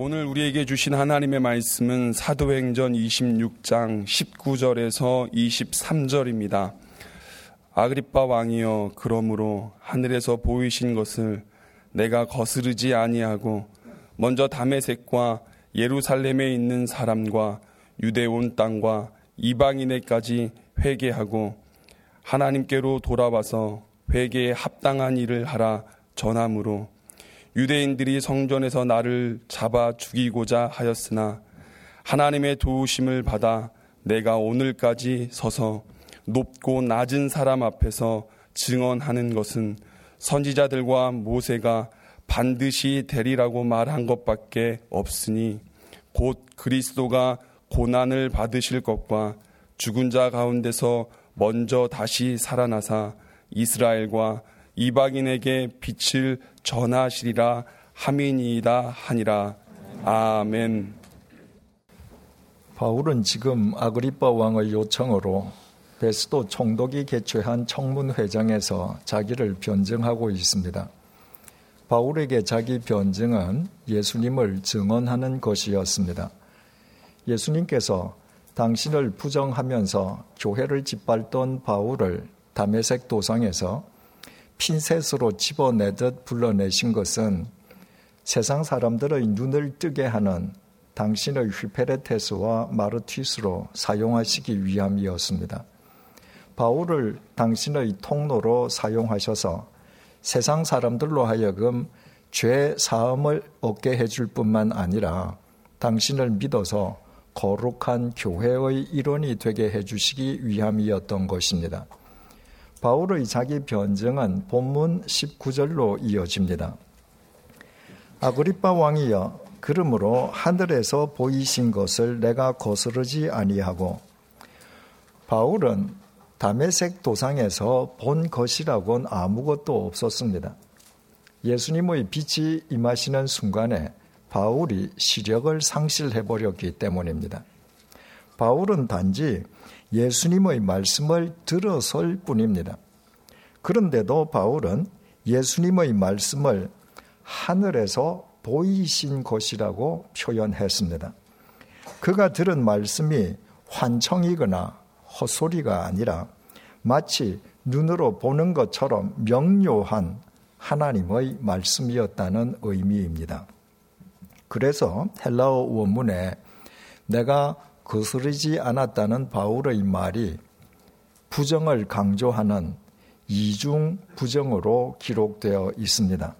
오늘 우리에게 주신 하나님의 말씀은 사도행전 26장 19절에서 23절입니다. 아그리빠 왕이여 그러므로 하늘에서 보이신 것을 내가 거스르지 아니하고 먼저 다메섹과 예루살렘에 있는 사람과 유대 온 땅과 이방인에까지 회개하고 하나님께로 돌아와서 회개에 합당한 일을 하라 전함으로 유대인들이 성전에서 나를 잡아 죽이고자 하였으나 하나님의 도우심을 받아 내가 오늘까지 서서 높고 낮은 사람 앞에서 증언하는 것은 선지자들과 모세가 반드시 되리라고 말한 것밖에 없으니 곧 그리스도가 고난을 받으실 것과 죽은 자 가운데서 먼저 다시 살아나사 이스라엘과 이방인에게 빛을 전하시리라 함이니이다 하니라. 아멘. 바울은 지금 아그리빠 왕의 요청으로 베스도 총독이 개최한 청문회장에서 자기를 변증하고 있습니다. 바울에게 자기 변증은 예수님을 증언하는 것이었습니다. 예수님께서 당신을 부정하면서 교회를 짓밟던 바울을 담에색 도상에서 핀셋으로 집어내듯 불러내신 것은 세상 사람들의 눈을 뜨게 하는 당신의 휘페레테스와 마르티스로 사용하시기 위함이었습니다. 바울을 당신의 통로로 사용하셔서 세상 사람들로 하여금 죄 사함을 얻게 해줄 뿐만 아니라 당신을 믿어서 거룩한 교회의 일원이 되게 해주시기 위함이었던 것입니다. 바울의 자기 변증은 본문 19절로 이어집니다. 아그리빠 왕이여 그러므로 하늘에서 보이신 것을 내가 거스르지 아니하고 바울은 담에색 도상에서 본 것이라고는 아무것도 없었습니다. 예수님의 빛이 임하시는 순간에 바울이 시력을 상실해 버렸기 때문입니다. 바울은 단지 예수님의 말씀을 들어설 뿐입니다. 그런데도 바울은 예수님의 말씀을 하늘에서 보이신 것이라고 표현했습니다. 그가 들은 말씀이 환청이거나 헛소리가 아니라 마치 눈으로 보는 것처럼 명료한 하나님의 말씀이었다는 의미입니다. 그래서 헬라어 원문에 내가 거스르지 않았다는 바울의 말이 부정을 강조하는 이중 부정으로 기록되어 있습니다.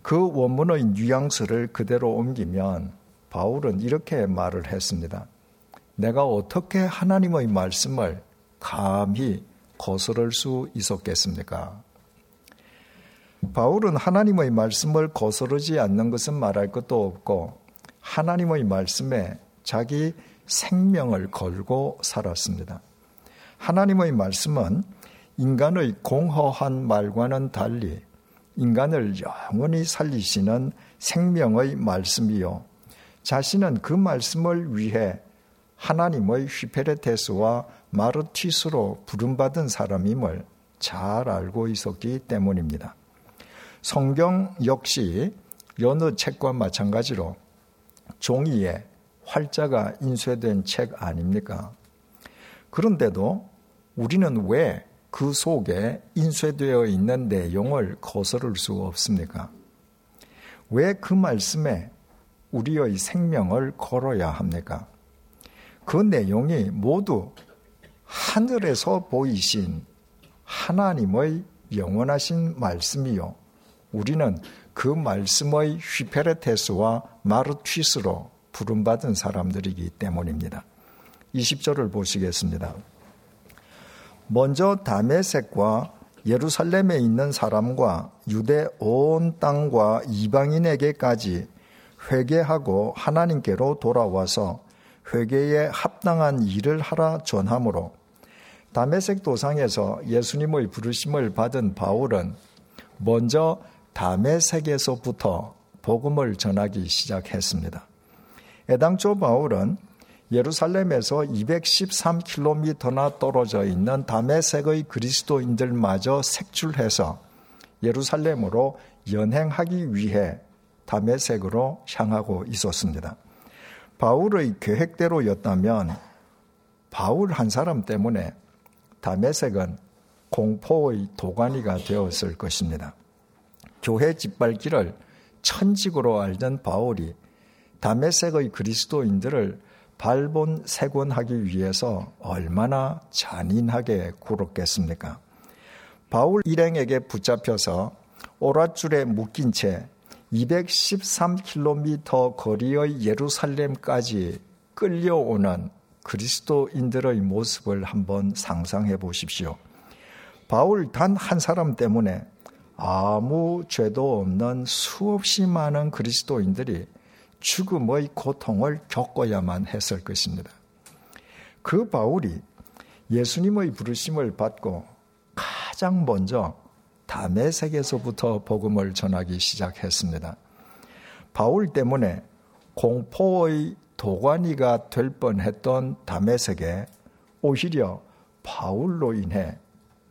그 원문의 뉘앙스를 그대로 옮기면 바울은 이렇게 말을 했습니다. 내가 어떻게 하나님의 말씀을 감히 거스를 수 있었겠습니까? 바울은 하나님의 말씀을 거스르지 않는 것은 말할 것도 없고 하나님의 말씀에 자기 생명을 걸고 살았습니다. 하나님의 말씀은 인간의 공허한 말과는 달리 인간을 영원히 살리시는 생명의 말씀이요. 자신은 그 말씀을 위해 하나님의 휘페레테스와 마르티스로 부름받은 사람임을 잘 알고 있었기 때문입니다. 성경 역시 여느 책과 마찬가지로 종이에 활자가 인쇄된 책 아닙니까? 그런데도 우리는 왜 그 속에 인쇄되어 있는 내용을 거스를 수 없습니까? 왜 그 말씀에 우리의 생명을 걸어야 합니까? 그 내용이 모두 하늘에서 보이신 하나님의 영원하신 말씀이요. 우리는 그 말씀의 휘페레테스와 마르튀스로 부름받은 사람들이기 때문입니다. 20절을 보시겠습니다. 먼저 다메섹과 예루살렘에 있는 사람과 유대 온 땅과 이방인에게까지 회개하고 하나님께로 돌아와서 회개에 합당한 일을 하라 전함으로 다메섹 도상에서 예수님의 부르심을 받은 바울은 먼저 다메섹에서부터 복음을 전하기 시작했습니다. 애당초 바울은 예루살렘에서 213km나 떨어져 있는 다메섹의 그리스도인들마저 색출해서 예루살렘으로 연행하기 위해 다메색으로 향하고 있었습니다. 바울의 계획대로였다면 바울 한 사람 때문에 다메색은 공포의 도가니가 되었을 것입니다. 교회 짓밟기를 천직으로 알던 바울이 다메섹의 그리스도인들을 발본 세곤하기 위해서 얼마나 잔인하게 굴었겠습니까? 바울 일행에게 붙잡혀서 오랏줄에 묶인 채 213km 거리의 예루살렘까지 끌려오는 그리스도인들의 모습을 한번 상상해 보십시오. 바울 단 한 사람 때문에 아무 죄도 없는 수없이 많은 그리스도인들이 죽음의 고통을 겪어야만 했을 것입니다. 그 바울이 예수님의 부르심을 받고 가장 먼저 다메섹에서부터 복음을 전하기 시작했습니다. 바울 때문에 공포의 도가니가 될 뻔했던 다메섹에 오히려 바울로 인해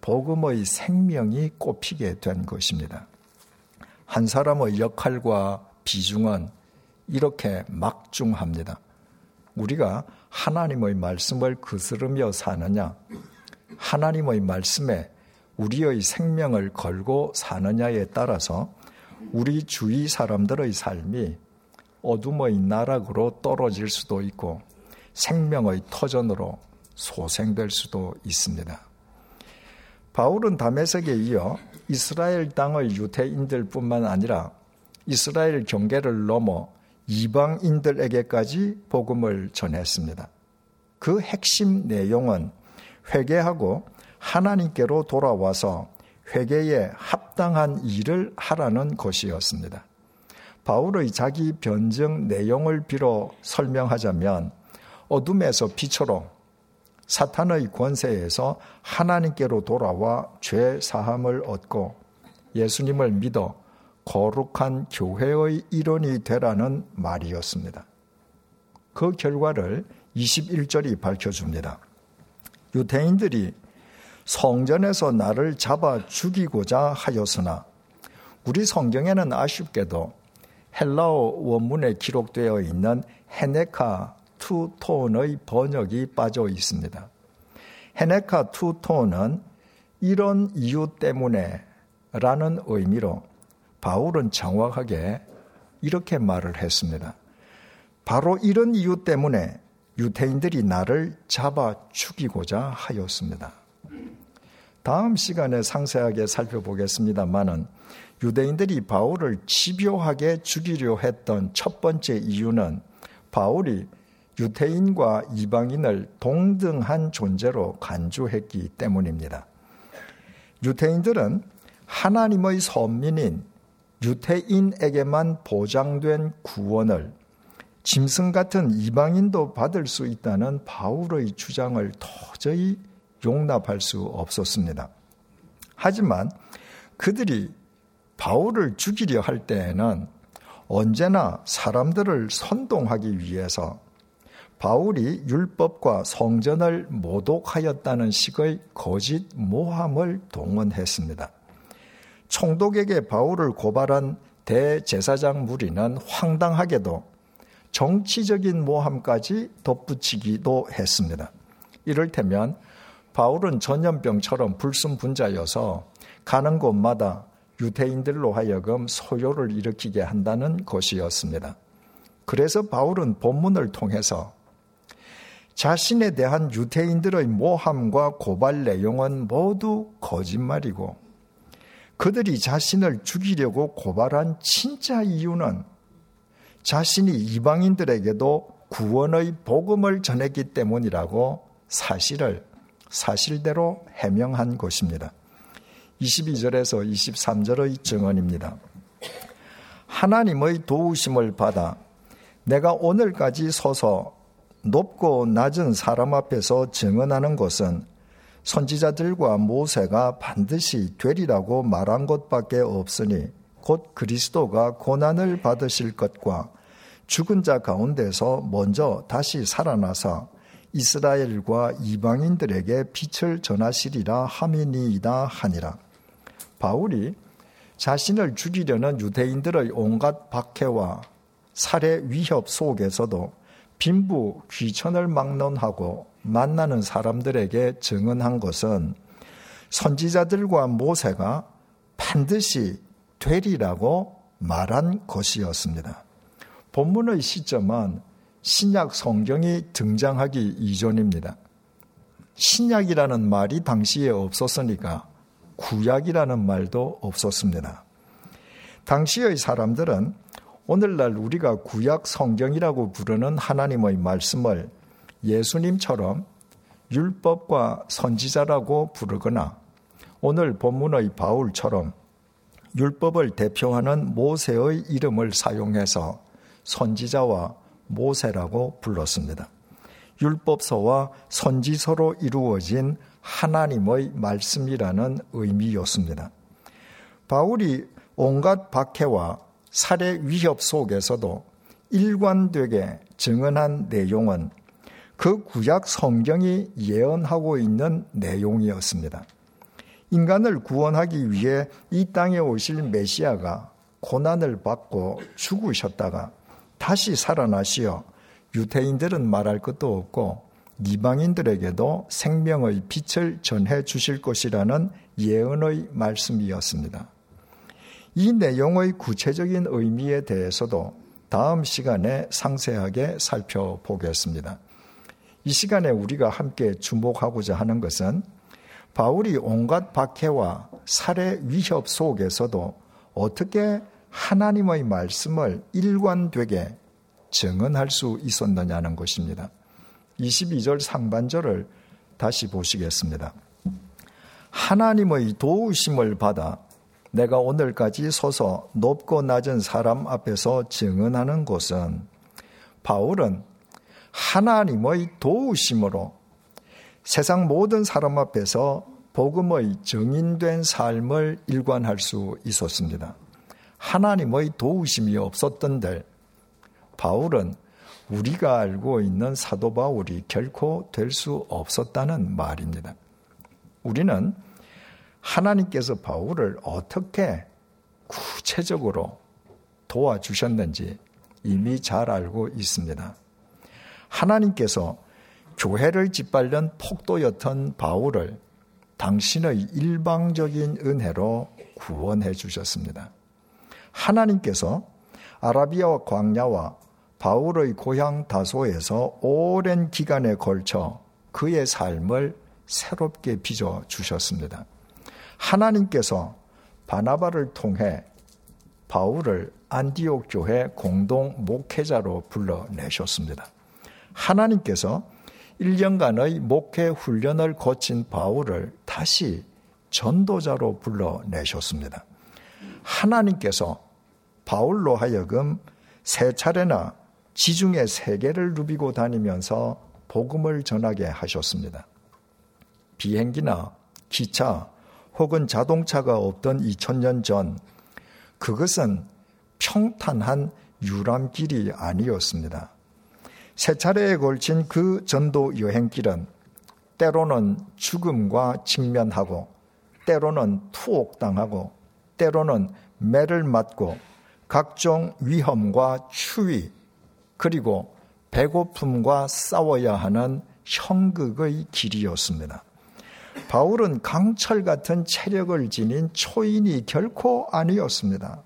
복음의 생명이 꼽히게 된 것입니다. 한 사람의 역할과 비중은 이렇게 막중합니다. 우리가 하나님의 말씀을 거스르며 사느냐, 하나님의 말씀에 우리의 생명을 걸고 사느냐에 따라서 우리 주위 사람들의 삶이 어둠의 나락으로 떨어질 수도 있고 생명의 터전으로 소생될 수도 있습니다. 바울은 다메섹에 이어 이스라엘 땅의 유태인들뿐만 아니라 이스라엘 경계를 넘어 이방인들에게까지 복음을 전했습니다. 그 핵심 내용은 회개하고 하나님께로 돌아와서 회개에 합당한 일을 하라는 것이었습니다. 바울의 자기 변증 내용을 빌어 설명하자면 어둠에서 빛으로 사탄의 권세에서 하나님께로 돌아와 죄 사함을 얻고 예수님을 믿어 거룩한 교회의 일원이 되라는 말이었습니다. 그 결과를 21절이 밝혀줍니다. 유대인들이 성전에서 나를 잡아 죽이고자 하였으나 우리 성경에는 아쉽게도 헬라어 원문에 기록되어 있는 헤네카 투톤의 번역이 빠져 있습니다. 헤네카 투톤은 이런 이유 때문에 라는 의미로 바울은 정확하게 이렇게 말을 했습니다. 바로 이런 이유 때문에 유태인들이 나를 잡아 죽이고자 하였습니다. 다음 시간에 상세하게 살펴보겠습니다만은 유대인들이 바울을 집요하게 죽이려 했던 첫 번째 이유는 바울이 유태인과 이방인을 동등한 존재로 간주했기 때문입니다. 유태인들은 하나님의 선민인 유태인에게만 보장된 구원을 짐승 같은 이방인도 받을 수 있다는 바울의 주장을 도저히 용납할 수 없었습니다. 하지만 그들이 바울을 죽이려 할 때에는 언제나 사람들을 선동하기 위해서 바울이 율법과 성전을 모독하였다는 식의 거짓 모함을 동원했습니다. 총독에게 바울을 고발한 대제사장 무리는 황당하게도 정치적인 모함까지 덧붙이기도 했습니다. 이를테면 바울은 전염병처럼 불순분자여서 가는 곳마다 유태인들로 하여금 소요를 일으키게 한다는 것이었습니다. 그래서 바울은 본문을 통해서 자신에 대한 유태인들의 모함과 고발 내용은 모두 거짓말이고 그들이 자신을 죽이려고 고발한 진짜 이유는 자신이 이방인들에게도 구원의 복음을 전했기 때문이라고 사실을 사실대로 해명한 것입니다. 22절에서 23절의 증언입니다. 하나님의 도우심을 받아 내가 오늘까지 서서 높고 낮은 사람 앞에서 증언하는 것은 선지자들과 모세가 반드시 되리라고 말한 것밖에 없으니 곧 그리스도가 고난을 받으실 것과 죽은 자 가운데서 먼저 다시 살아나서 이스라엘과 이방인들에게 빛을 전하시리라 함이니이다 하니라. 바울이 자신을 죽이려는 유대인들의 온갖 박해와 살해 위협 속에서도 빈부 귀천을 막론하고 만나는 사람들에게 증언한 것은 선지자들과 모세가 반드시 되리라고 말한 것이었습니다. 본문의 시점은 신약 성경이 등장하기 이전입니다. 신약이라는 말이 당시에 없었으니까 구약이라는 말도 없었습니다. 당시의 사람들은 오늘날 우리가 구약 성경이라고 부르는 하나님의 말씀을 예수님처럼 율법과 선지자라고 부르거나 오늘 본문의 바울처럼 율법을 대표하는 모세의 이름을 사용해서 선지자와 모세라고 불렀습니다. 율법서와 선지서로 이루어진 하나님의 말씀이라는 의미였습니다. 바울이 온갖 박해와 살해 위협 속에서도 일관되게 증언한 내용은 그 구약 성경이 예언하고 있는 내용이었습니다. 인간을 구원하기 위해 이 땅에 오실 메시아가 고난을 받고 죽으셨다가 다시 살아나시어 유태인들은 말할 것도 없고 이방인들에게도 생명의 빛을 전해 주실 것이라는 예언의 말씀이었습니다. 이 내용의 구체적인 의미에 대해서도 다음 시간에 상세하게 살펴보겠습니다. 이 시간에 우리가 함께 주목하고자 하는 것은 바울이 온갖 박해와 살해 위협 속에서도 어떻게 하나님의 말씀을 일관되게 증언할 수 있었느냐는 것입니다. 22절 상반절을 다시 보시겠습니다. 하나님의 도우심을 받아 내가 오늘까지 서서 높고 낮은 사람 앞에서 증언하는 것은 바울은 하나님의 도우심으로 세상 모든 사람 앞에서 복음의 정인된 삶을 일관할 수 있었습니다. 하나님의 도우심이 없었던들 바울은 우리가 알고 있는 사도 바울이 결코 될 수 없었다는 말입니다. 우리는 하나님께서 바울을 어떻게 구체적으로 도와주셨는지 이미 잘 알고 있습니다. 하나님께서 교회를 짓밟는 폭도였던 바울을 당신의 일방적인 은혜로 구원해 주셨습니다. 하나님께서 아라비아 광야와 바울의 고향 다소에서 오랜 기간에 걸쳐 그의 삶을 새롭게 빚어 주셨습니다. 하나님께서 바나바를 통해 바울을 안디옥 교회 공동 목회자로 불러내셨습니다. 하나님께서 1년간의 목회 훈련을 거친 바울을 다시 전도자로 불러내셨습니다. 하나님께서 바울로 하여금 세 차례나 지중해 세계를 누비고 다니면서 복음을 전하게 하셨습니다. 비행기나 기차 혹은 자동차가 없던 2000년 전 그것은 평탄한 유람길이 아니었습니다. 세 차례에 걸친 그 전도 여행길은 때로는 죽음과 직면하고 때로는 투옥당하고 때로는 매를 맞고 각종 위험과 추위 그리고 배고픔과 싸워야 하는 형극의 길이었습니다. 바울은 강철 같은 체력을 지닌 초인이 결코 아니었습니다.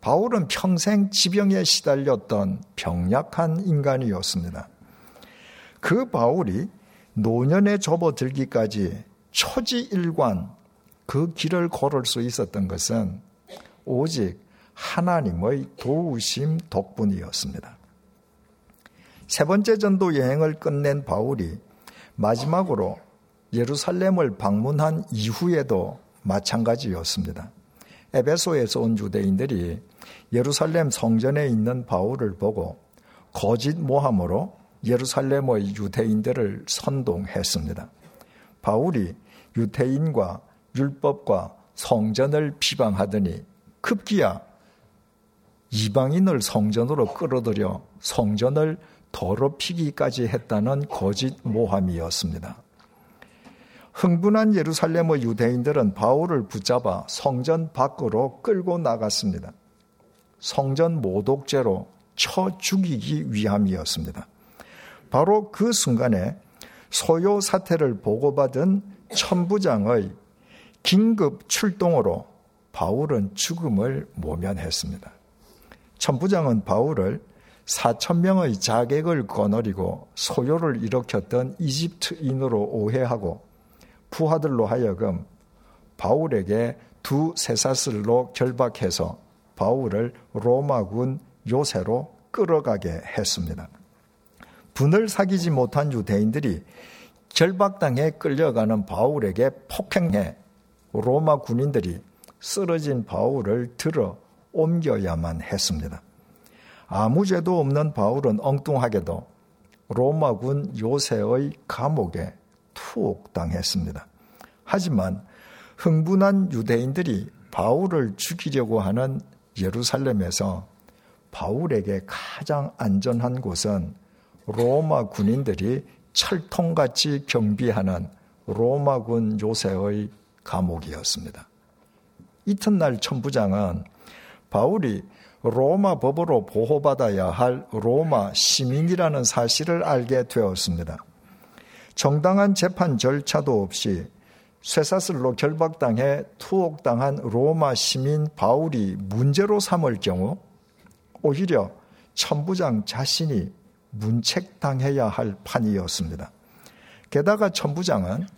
바울은 평생 지병에 시달렸던 병약한 인간이었습니다. 그 바울이 노년에 접어들기까지 초지일관 그 길을 걸을 수 있었던 것은 오직 하나님의 도우심 덕분이었습니다. 세 번째 전도 여행을 끝낸 바울이 마지막으로 예루살렘을 방문한 이후에도 마찬가지였습니다. 에베소에서 온 유대인들이 예루살렘 성전에 있는 바울을 보고 거짓 모함으로 예루살렘의 유대인들을 선동했습니다. 바울이 유대인과 율법과 성전을 비방하더니 급기야 이방인을 성전으로 끌어들여 성전을 더럽히기까지 했다는 거짓 모함이었습니다. 흥분한 예루살렘의 유대인들은 바울을 붙잡아 성전 밖으로 끌고 나갔습니다. 성전 모독죄로 쳐 죽이기 위함이었습니다. 바로 그 순간에 소요 사태를 보고받은 천부장의 긴급 출동으로 바울은 죽음을 모면했습니다. 천부장은 바울을 4천 명의 자객을 거느리고 소요를 일으켰던 이집트인으로 오해하고 부하들로 하여금 바울에게 두 쇠사슬로 결박해서 바울을 로마군 요새로 끌어가게 했습니다. 분을 사귀지 못한 유대인들이 결박당해 끌려가는 바울에게 폭행해 로마 군인들이 쓰러진 바울을 들어 옮겨야만 했습니다. 아무 죄도 없는 바울은 엉뚱하게도 로마군 요새의 감옥에 투옥당했습니다. 하지만 흥분한 유대인들이 바울을 죽이려고 하는 예루살렘에서 바울에게 가장 안전한 곳은 로마 군인들이 철통같이 경비하는 로마군 요새의 감옥이었습니다. 이튿날 천부장은 바울이 로마 법으로 보호받아야 할 로마 시민이라는 사실을 알게 되었습니다. 정당한 재판 절차도 없이 쇠사슬로 결박당해 투옥당한 로마 시민 바울이 문제로 삼을 경우 오히려 천부장 자신이 문책당해야 할 판이었습니다. 게다가 천부장은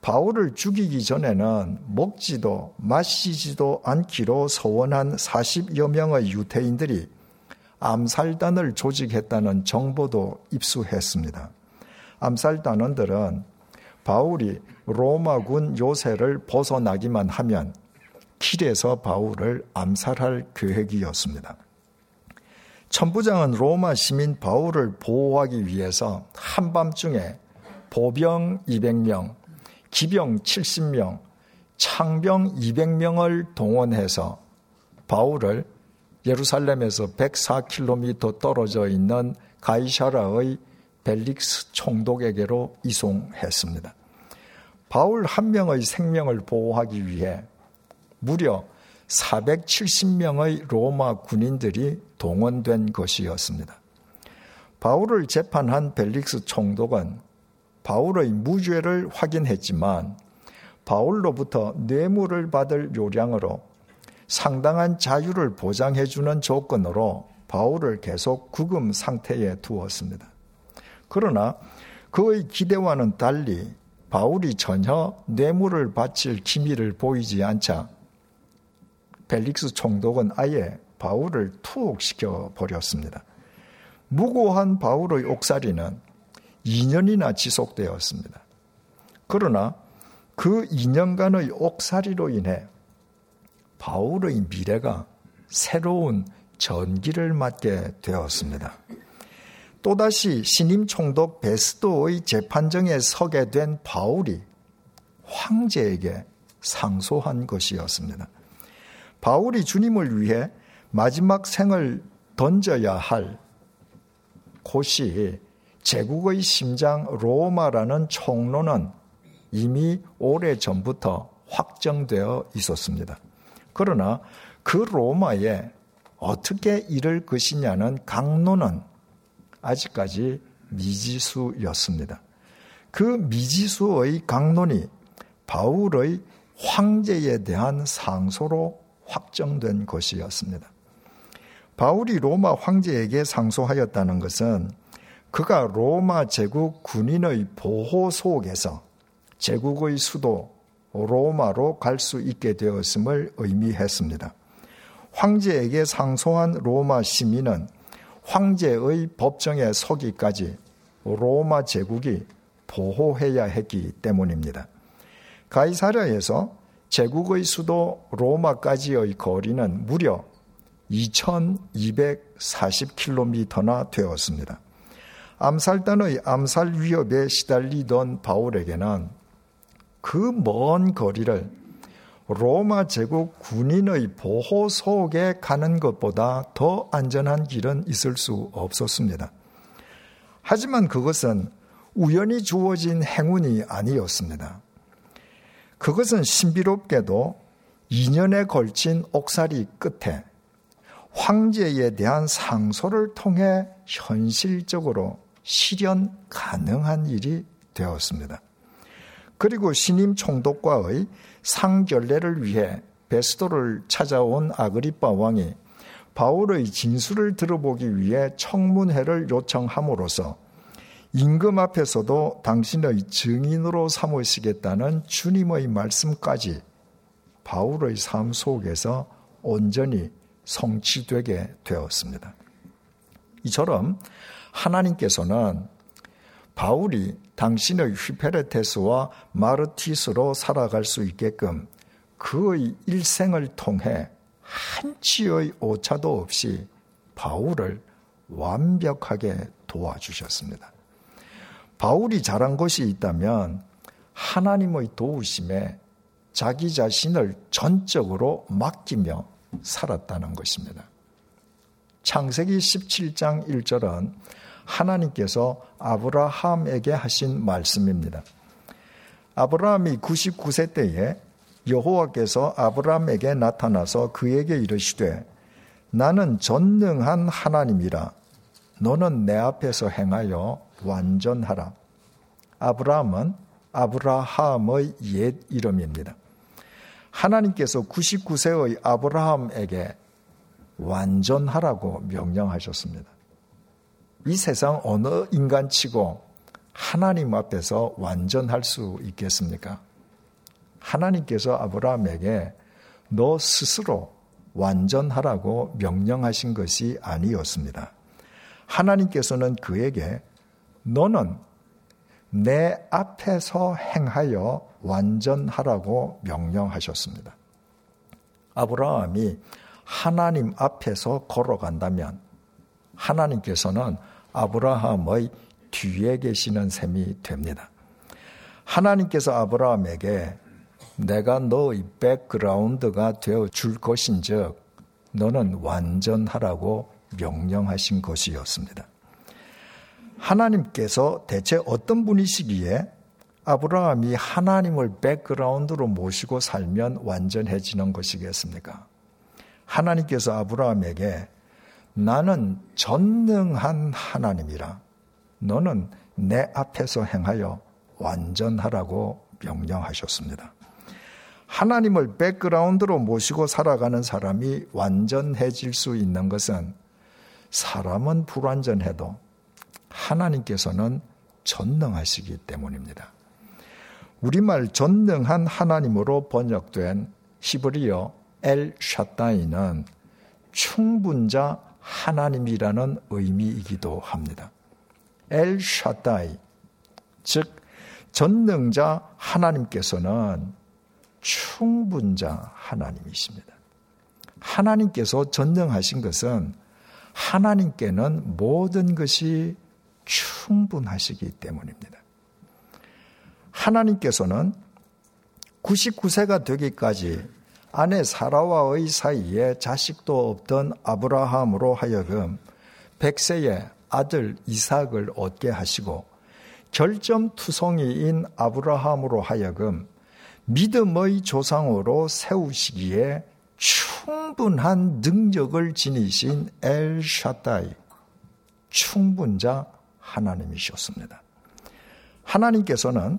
바울을 죽이기 전에는 먹지도 마시지도 않기로 서원한 40여 명의 유태인들이 암살단을 조직했다는 정보도 입수했습니다. 암살 단원들은 바울이 로마군 요새를 벗어나기만 하면 길에서 바울을 암살할 계획이었습니다. 천부장은 로마 시민 바울을 보호하기 위해서 한밤중에 보병 200명, 기병 70명, 창병 200명을 동원해서 바울을 예루살렘에서 104km 떨어져 있는 가이샤라의 벨릭스 총독에게로 이송했습니다. 바울 한 명의 생명을 보호하기 위해 무려 470명의 로마 군인들이 동원된 것이었습니다. 바울을 재판한 벨릭스 총독은 바울의 무죄를 확인했지만 바울로부터 뇌물을 받을 요량으로 상당한 자유를 보장해주는 조건으로 바울을 계속 구금 상태에 두었습니다. 그러나 그의 기대와는 달리 바울이 전혀 뇌물을 바칠 기미를 보이지 않자 벨릭스 총독은 아예 바울을 투옥시켜 버렸습니다. 무고한 바울의 옥살이는 2년이나 지속되었습니다. 그러나 그 2년간의 옥살이로 인해 바울의 미래가 새로운 전기를 맞게 되었습니다. 또다시 신임 총독 베스도의 재판정에 서게 된 바울이 황제에게 상소한 것이었습니다. 바울이 주님을 위해 마지막 생을 던져야 할 곳이 제국의 심장 로마라는 총론은 이미 오래 전부터 확정되어 있었습니다. 그러나 그 로마에 어떻게 이를 것이냐는 강론은 아직까지 미지수였습니다. 그 미지수의 강론이 바울의 황제에 대한 상소로 확정된 것이었습니다. 바울이 로마 황제에게 상소하였다는 것은 그가 로마 제국 군인의 보호 속에서 제국의 수도 로마로 갈 수 있게 되었음을 의미했습니다. 황제에게 상소한 로마 시민은 황제의 법정에 서기까지 로마 제국이 보호해야 했기 때문입니다. 가이사랴에서 제국의 수도 로마까지의 거리는 무려 2240km나 되었습니다. 암살단의 암살 위협에 시달리던 바울에게는 그 먼 거리를 로마 제국 군인의 보호 속에 가는 것보다 더 안전한 길은 있을 수 없었습니다. 하지만 그것은 우연히 주어진 행운이 아니었습니다. 그것은 신비롭게도 2년에 걸친 옥살이 끝에 황제에 대한 상소를 통해 현실적으로 실현 가능한 일이 되었습니다. 그리고 신임 총독과의 상결례를 위해 베스도를 찾아온 아그리파 왕이 바울의 진술을 들어보기 위해 청문회를 요청함으로써 임금 앞에서도 당신의 증인으로 삼으시겠다는 주님의 말씀까지 바울의 삶 속에서 온전히 성취되게 되었습니다. 이처럼 하나님께서는 바울이 당신의 휘페레테스와 마르티스로 살아갈 수 있게끔 그의 일생을 통해 한치의 오차도 없이 바울을 완벽하게 도와주셨습니다. 바울이 잘한 것이 있다면 하나님의 도우심에 자기 자신을 전적으로 맡기며 살았다는 것입니다. 창세기 17장 1절은 하나님께서 아브라함에게 하신 말씀입니다. 아브라함이 99세 때에 여호와께서 아브라함에게 나타나서 그에게 이르시되 나는 전능한 하나님이라 너는 내 앞에서 행하여 완전하라. 아브라함은 아브라함의 옛 이름입니다. 하나님께서 99세의 아브라함에게 완전하라고 명령하셨습니다. 이 세상 어느 인간치고 하나님 앞에서 완전할 수 있겠습니까? 하나님께서 아브라함에게 너 스스로 완전하라고 명령하신 것이 아니었습니다. 하나님께서는 그에게 너는 내 앞에서 행하여 완전하라고 명령하셨습니다. 아브라함이 하나님 앞에서 걸어간다면 하나님께서는 아브라함의 뒤에 계시는 셈이 됩니다. 하나님께서 아브라함에게 내가 너의 백그라운드가 되어 줄 것인즉 너는 완전하라고 명령하신 것이었습니다. 하나님께서 대체 어떤 분이시기에 아브라함이 하나님을 백그라운드로 모시고 살면 완전해지는 것이겠습니까? 하나님께서 아브라함에게 나는 전능한 하나님이라 너는 내 앞에서 행하여 완전하라고 명령하셨습니다. 하나님을 백그라운드로 모시고 살아가는 사람이 완전해질 수 있는 것은 사람은 불완전해도 하나님께서는 전능하시기 때문입니다. 우리말 전능한 하나님으로 번역된 히브리어 엘 샤다이는 충분자 하나님이라는 의미이기도 합니다. 엘 샤다이, 즉 전능자 하나님께서는 충분자 하나님이십니다. 하나님께서 전능하신 것은 하나님께는 모든 것이 충분하시기 때문입니다. 하나님께서는 99세가 되기까지 아내 사라와의 사이에 자식도 없던 아브라함으로 하여금 100세의 아들 이삭을 얻게 하시고 결점투성이인 아브라함으로 하여금 믿음의 조상으로 세우시기에 충분한 능력을 지니신 엘 샤다이 충분자 하나님이셨습니다. 하나님께서는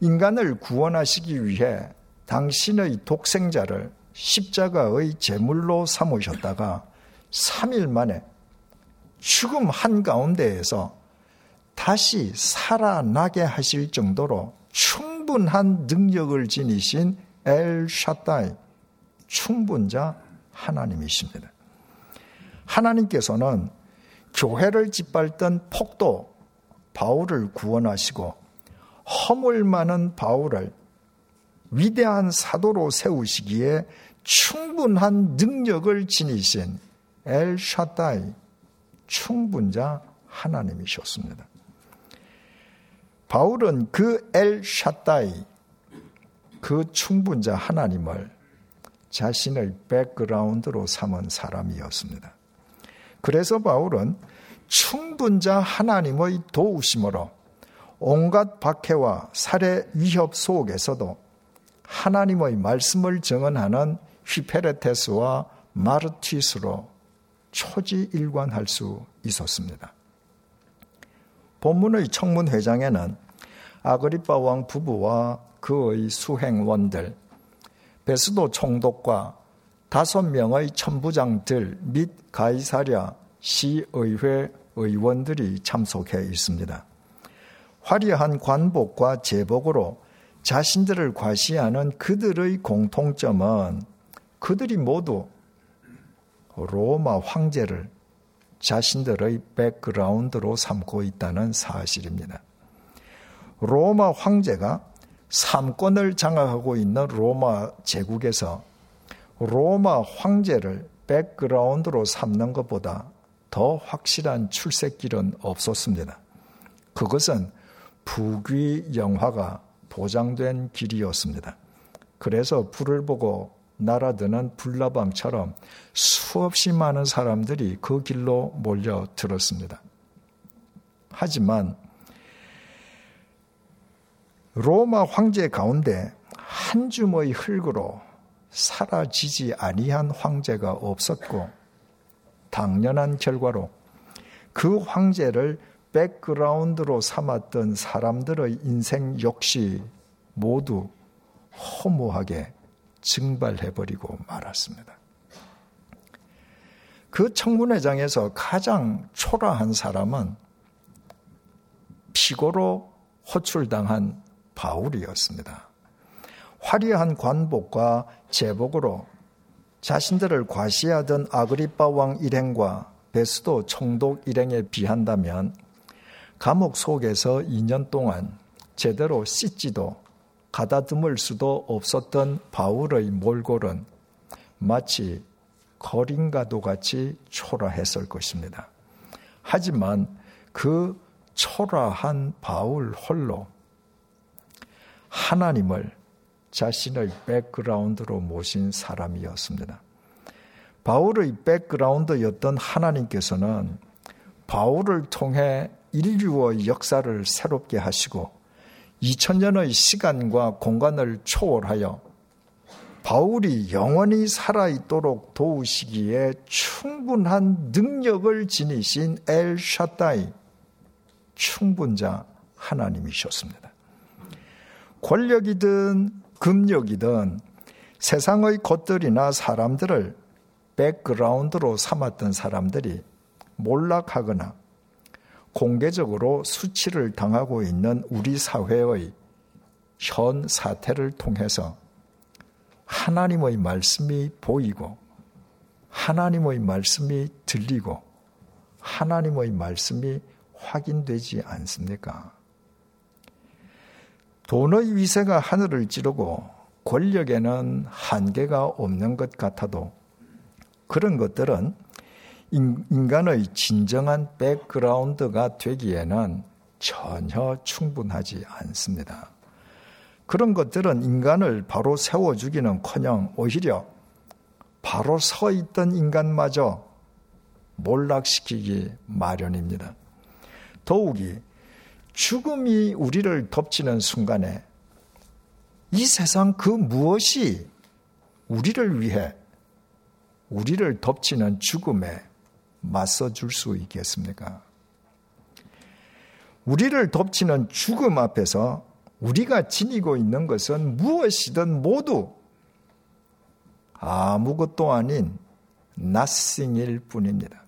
인간을 구원하시기 위해 당신의 독생자를 십자가의 제물로 삼으셨다가 3일 만에 죽음 한가운데에서 다시 살아나게 하실 정도로 충분한 능력을 지니신 엘 샤다이 충분자 하나님이십니다. 하나님께서는 교회를 짓밟던 폭도 바울을 구원하시고 허물 많은 바울을 위대한 사도로 세우시기에 충분한 능력을 지니신 엘 샤다이 충분자 하나님이셨습니다. 바울은 그 엘 샤다이 그 충분자 하나님을 자신의 백그라운드로 삼은 사람이었습니다. 그래서 바울은 충분자 하나님의 도우심으로 온갖 박해와 살해 위협 속에서도 하나님의 말씀을 정언하는 휘페레테스와 마르티스로 초지일관할 수 있었습니다. 본문의 청문회장에는 아그리파 왕 부부와 그의 수행원들, 베스도 총독과 다섯 명의 천부장들 및 가이사랴 시의회 의원들이 참석해 있습니다. 화려한 관복과 제복으로 자신들을 과시하는 그들의 공통점은 그들이 모두 로마 황제를 자신들의 백그라운드로 삼고 있다는 사실입니다. 로마 황제가 삼권을 장악하고 있는 로마 제국에서 로마 황제를 백그라운드로 삼는 것보다 더 확실한 출세길은 없었습니다. 그것은 부귀 영화가 보장된 길이었습니다. 그래서 불을 보고 날아드는 불나방처럼 수없이 많은 사람들이 그 길로 몰려들었습니다. 하지만 로마 황제 가운데 한 줌의 흙으로 사라지지 아니한 황제가 없었고 당연한 결과로 그 황제를 백그라운드로 삼았던 사람들의 인생 역시 모두 허무하게 증발해버리고 말았습니다. 그 청문회장에서 가장 초라한 사람은 피고로 호출당한 바울이었습니다. 화려한 관복과 제복으로 자신들을 과시하던 아그리파 왕 일행과 베스도 총독 일행에 비한다면 감옥 속에서 2년 동안 제대로 씻지도 가다듬을 수도 없었던 바울의 몰골은 마치 거린가도 같이 초라했을 것입니다. 하지만 그 초라한 바울 홀로 하나님을 자신의 백그라운드로 모신 사람이었습니다. 바울의 백그라운드였던 하나님께서는 바울을 통해 인류의 역사를 새롭게 하시고 2000년의 시간과 공간을 초월하여 바울이 영원히 살아있도록 도우시기에 충분한 능력을 지니신 엘 샤다이 충분자 하나님이셨습니다. 권력이든 금력이든 세상의 것들이나 사람들을 백그라운드로 삼았던 사람들이 몰락하거나 공개적으로 수치를 당하고 있는 우리 사회의 현 사태를 통해서 하나님의 말씀이 보이고 하나님의 말씀이 들리고 하나님의 말씀이 확인되지 않습니까? 돈의 위세가 하늘을 찌르고 권력에는 한계가 없는 것 같아도 그런 것들은 인간의 진정한 백그라운드가 되기에는 전혀 충분하지 않습니다. 그런 것들은 인간을 바로 세워주기는 커녕 오히려 바로 서 있던 인간마저 몰락시키기 마련입니다. 더욱이 죽음이 우리를 덮치는 순간에 이 세상 그 무엇이 우리를 위해 우리를 덮치는 죽음에 맞서 줄 수 있겠습니까? 우리를 덮치는 죽음 앞에서 우리가 지니고 있는 것은 무엇이든 모두 아무것도 아닌 nothing일 뿐입니다.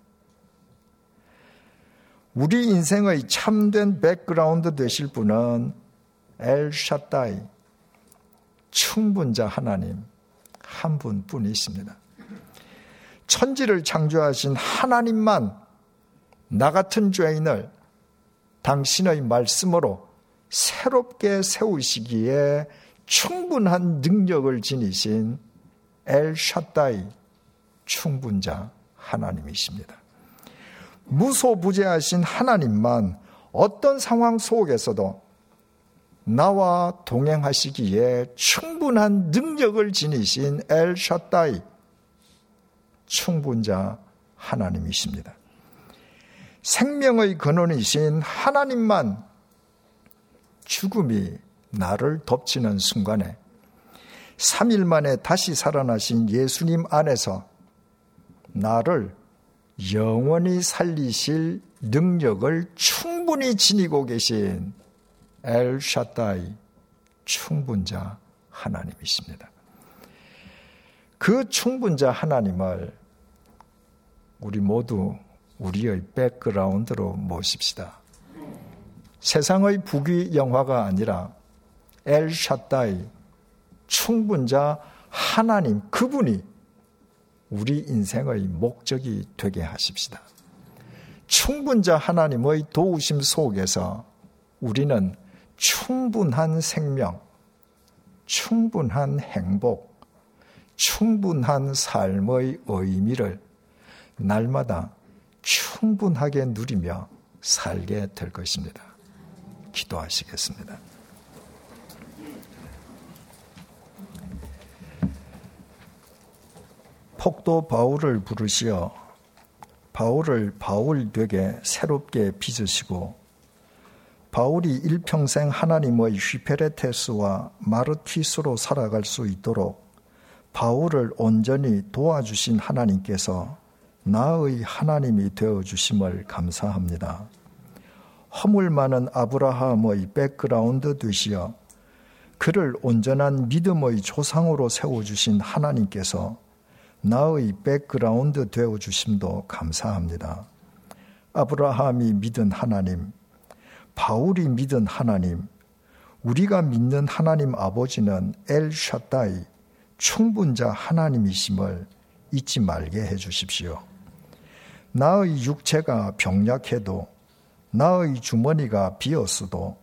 우리 인생의 참된 백그라운드 되실 분은 엘 샤다이 충분자 하나님 한 분뿐이십니다. 천지를 창조하신 하나님만 나 같은 죄인을 당신의 말씀으로 새롭게 세우시기에 충분한 능력을 지니신 엘 샤다이 충분자 하나님이십니다. 무소부재하신 하나님만 어떤 상황 속에서도 나와 동행하시기에 충분한 능력을 지니신 엘 샤다이 충분자 하나님이십니다. 생명의 근원이신 하나님만 죽음이 나를 덮치는 순간에 3일 만에 다시 살아나신 예수님 안에서 나를 영원히 살리실 능력을 충분히 지니고 계신 엘 샤다이 충분자 하나님이십니다. 그 충분자 하나님을 우리 모두 우리의 백그라운드로 모십시다. 세상의 부귀 영화가 아니라 엘 샤다이 충분자 하나님 그분이 우리 인생의 목적이 되게 하십시다. 충분자 하나님의 도우심 속에서 우리는 충분한 생명, 충분한 행복, 충분한 삶의 의미를 날마다 충분하게 누리며 살게 될 것입니다. 기도하시겠습니다. 폭도 바울을 부르시어 바울을 바울 되게 새롭게 빚으시고 바울이 일평생 하나님의 휘페레테스와 마르티스로 살아갈 수 있도록 바울을 온전히 도와주신 하나님께서 나의 하나님이 되어 주심을 감사합니다. 허물 많은 아브라함의 백그라운드 되시어 그를 온전한 믿음의 조상으로 세워주신 하나님께서 나의 백그라운드 되어 주심도 감사합니다. 아브라함이 믿은 하나님, 바울이 믿은 하나님, 우리가 믿는 하나님 아버지는 엘 샤다이, 충분자 하나님이심을 잊지 말게 해 주십시오. 나의 육체가 병약해도, 나의 주머니가 비었어도,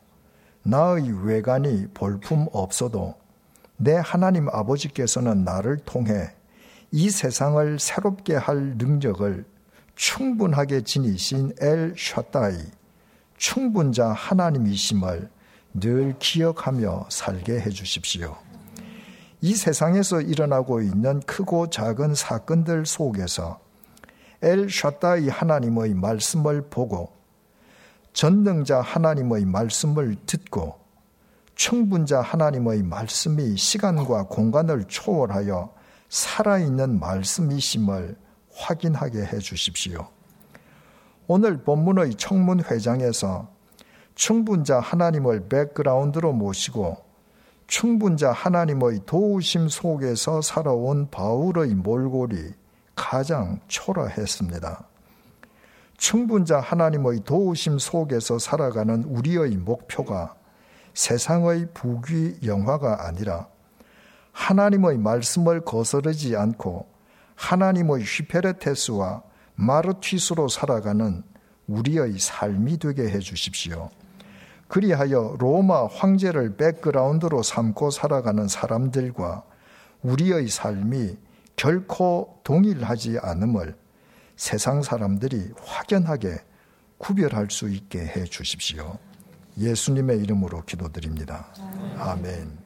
나의 외관이 볼품 없어도, 내 하나님 아버지께서는 나를 통해 이 세상을 새롭게 할 능력을 충분하게 지니신 엘 샤다이, 충분자 하나님이심을 늘 기억하며 살게 해 주십시오. 이 세상에서 일어나고 있는 크고 작은 사건들 속에서 엘 샤다이 하나님의 말씀을 보고 전능자 하나님의 말씀을 듣고 충분자 하나님의 말씀이 시간과 공간을 초월하여 살아있는 말씀이심을 확인하게 해 주십시오. 오늘 본문의 청문 회장에서 충분자 하나님을 백그라운드로 모시고 충분자 하나님의 도우심 속에서 살아온 바울의 몰골이 가장 초라했습니다. 충분자 하나님의 도우심 속에서 살아가는 우리의 목표가 세상의 부귀 영화가 아니라 하나님의 말씀을 거스르지 않고 하나님의 휘페레테스와 마르티스로 살아가는 우리의 삶이 되게 해 주십시오. 그리하여 로마 황제를 백그라운드로 삼고 살아가는 사람들과 우리의 삶이 결코 동일하지 않음을 세상 사람들이 확연하게 구별할 수 있게 해 주십시오. 예수님의 이름으로 기도드립니다. 아멘.